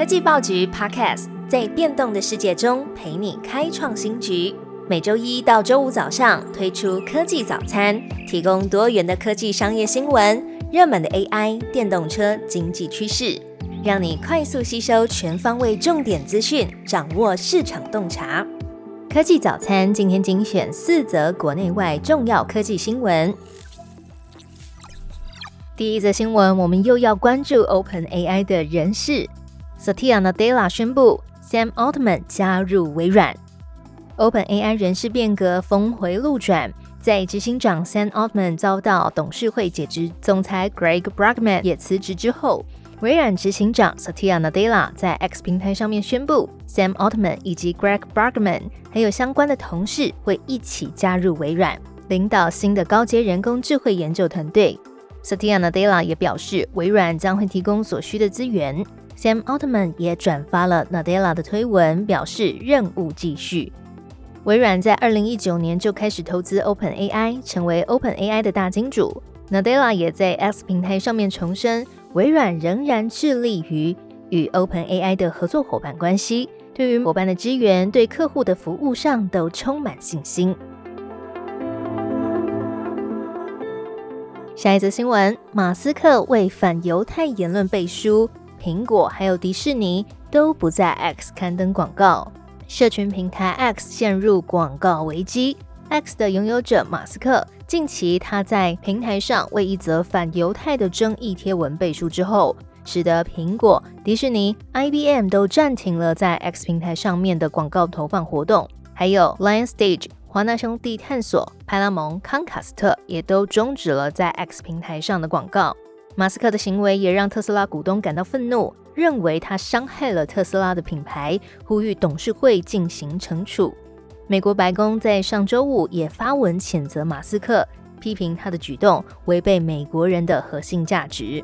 科技报局 Podcast 在变动的世界中陪你开创新局。每周一到周五早上推出科技早餐，提供多元的科技商业新闻、热门的 AI、电动车、经济趋势，让你快速吸收全方位重点资讯，掌握市场洞察。科技早餐今天精选四则国内外重要科技新闻。第一则新闻，我们又要关注 Open AI 的人事。Satya Nadella 宣布 Sam Altman 加入微软。Open AI 人事变革峰回路转，在执行长 Sam Altman 遭到董事会解职，总裁 Greg Brockman 也辞职之后，微软执行长 Satya Nadella 在 X 平台上面宣布，Sam Altman 以及 Greg Brockman 还有相关的同事会一起加入微软，领导新的高阶人工智慧研究团队。Satya Nadella 也表示，微软将会提供所需的资源。Sam Altman 也转发了 Nadella 的推文，表示任务继续。微软在二零一九年就开始投资 Open AI，成为 Open AI 的大金主。Nadella 也在 X 平台上面重申，微软仍然致力于与 Open AI 的合作伙伴关系，对于伙伴的支援、对客户的服务上都充满信心。下一则新闻：马斯克为反犹太言论背书，苹果还有迪士尼都不在 X 刊登广告。社群平台 X 陷入广告危机。X 的拥有者马斯克近期他在平台上为一则反犹太的争议贴文背书之后，使得苹果、迪士尼、IBM 都暂停了在 X 平台上面的广告投放活动，还有 Lion Stage。华纳兄弟探索、派拉蒙、康卡斯特也都终止了在 X 平台上的广告。马斯克的行为也让特斯拉股东感到愤怒，认为他伤害了特斯拉的品牌，呼吁董事会进行惩处。美国白宫在上周五也发文谴责马斯克，批评他的举动违背美国人的核心价值。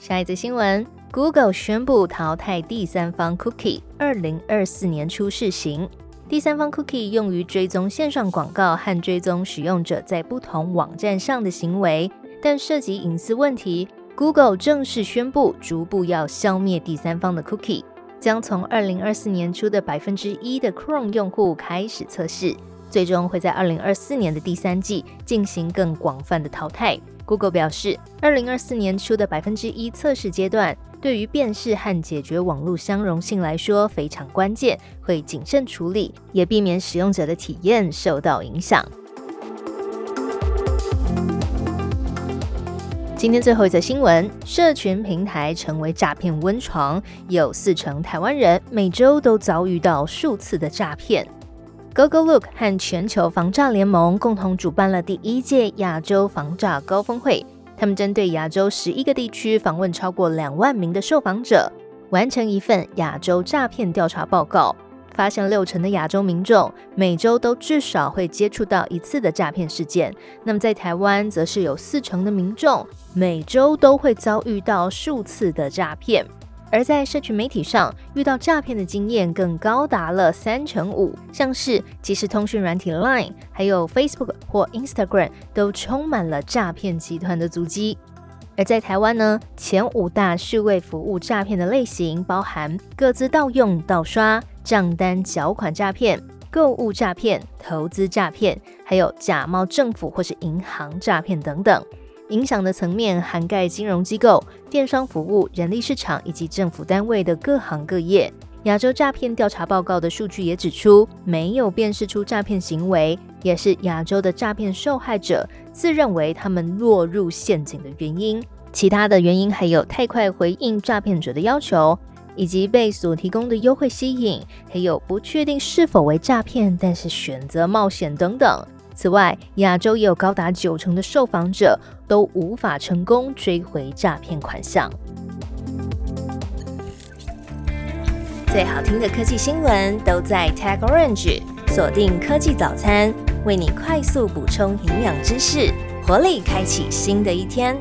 下一则新闻。Google 宣布淘汰第三方 Cookie，二零二四年初试行。第三方 Cookie 用于追踪线上广告和追踪使用者在不同网站上的行为，但涉及隐私问题。Google 正式宣布，逐步要消灭第三方的 Cookie，将从二零二四年初的百分之一的 Chrome 用户开始测试，最终会在二零二四年的第三季进行更广泛的淘汰。Google 表示，二零二四年初的百分之一测试阶段。对于辨识和解决网络相容性来说非常关键，会谨慎处理，也避免使用者的体验受到影响。今天最后一则新闻：社群平台成为诈骗温床，有四成台湾人每周都遭遇到数次的诈骗。GoGoLook 和全球防诈联盟共同主办了第一届亚洲防诈高峰会。他们针对亚洲十一个地区访问超过两万名的受访者，完成一份亚洲诈骗调查报告，发现六成的亚洲民众每周都至少会接触到一次的诈骗事件。那么在台湾，则是有四成的民众每周都会遭遇到数次的诈骗。而在社群媒体上遇到诈骗的经验更高达了三成五，像是即时通讯软体 Line，还有 Facebook 或 Instagram 都充满了诈骗集团的足迹。而在台湾呢，前五大数位服务诈骗的类型包含各自盗用、盗刷、账单缴款诈骗、购物诈骗、投资诈骗，还有假冒政府或是银行诈骗等等。影响的层面涵盖金融机构、电商服务、人力市场以及政府单位的各行各业。亚洲诈骗调查报告的数据也指出，没有辨识出诈骗行为，也是亚洲的诈骗受害者自认为他们落入陷阱的原因。其他的原因还有太快回应诈骗者的要求，以及被所提供的优惠吸引，还有不确定是否为诈骗，但是选择冒险等等。此外，亚洲也有高达九成的受访者都无法成功追回诈骗款项。最好听的科技新闻都在 Tag Orange，锁定科技早餐，为你快速补充营养知识，活力开启新的一天。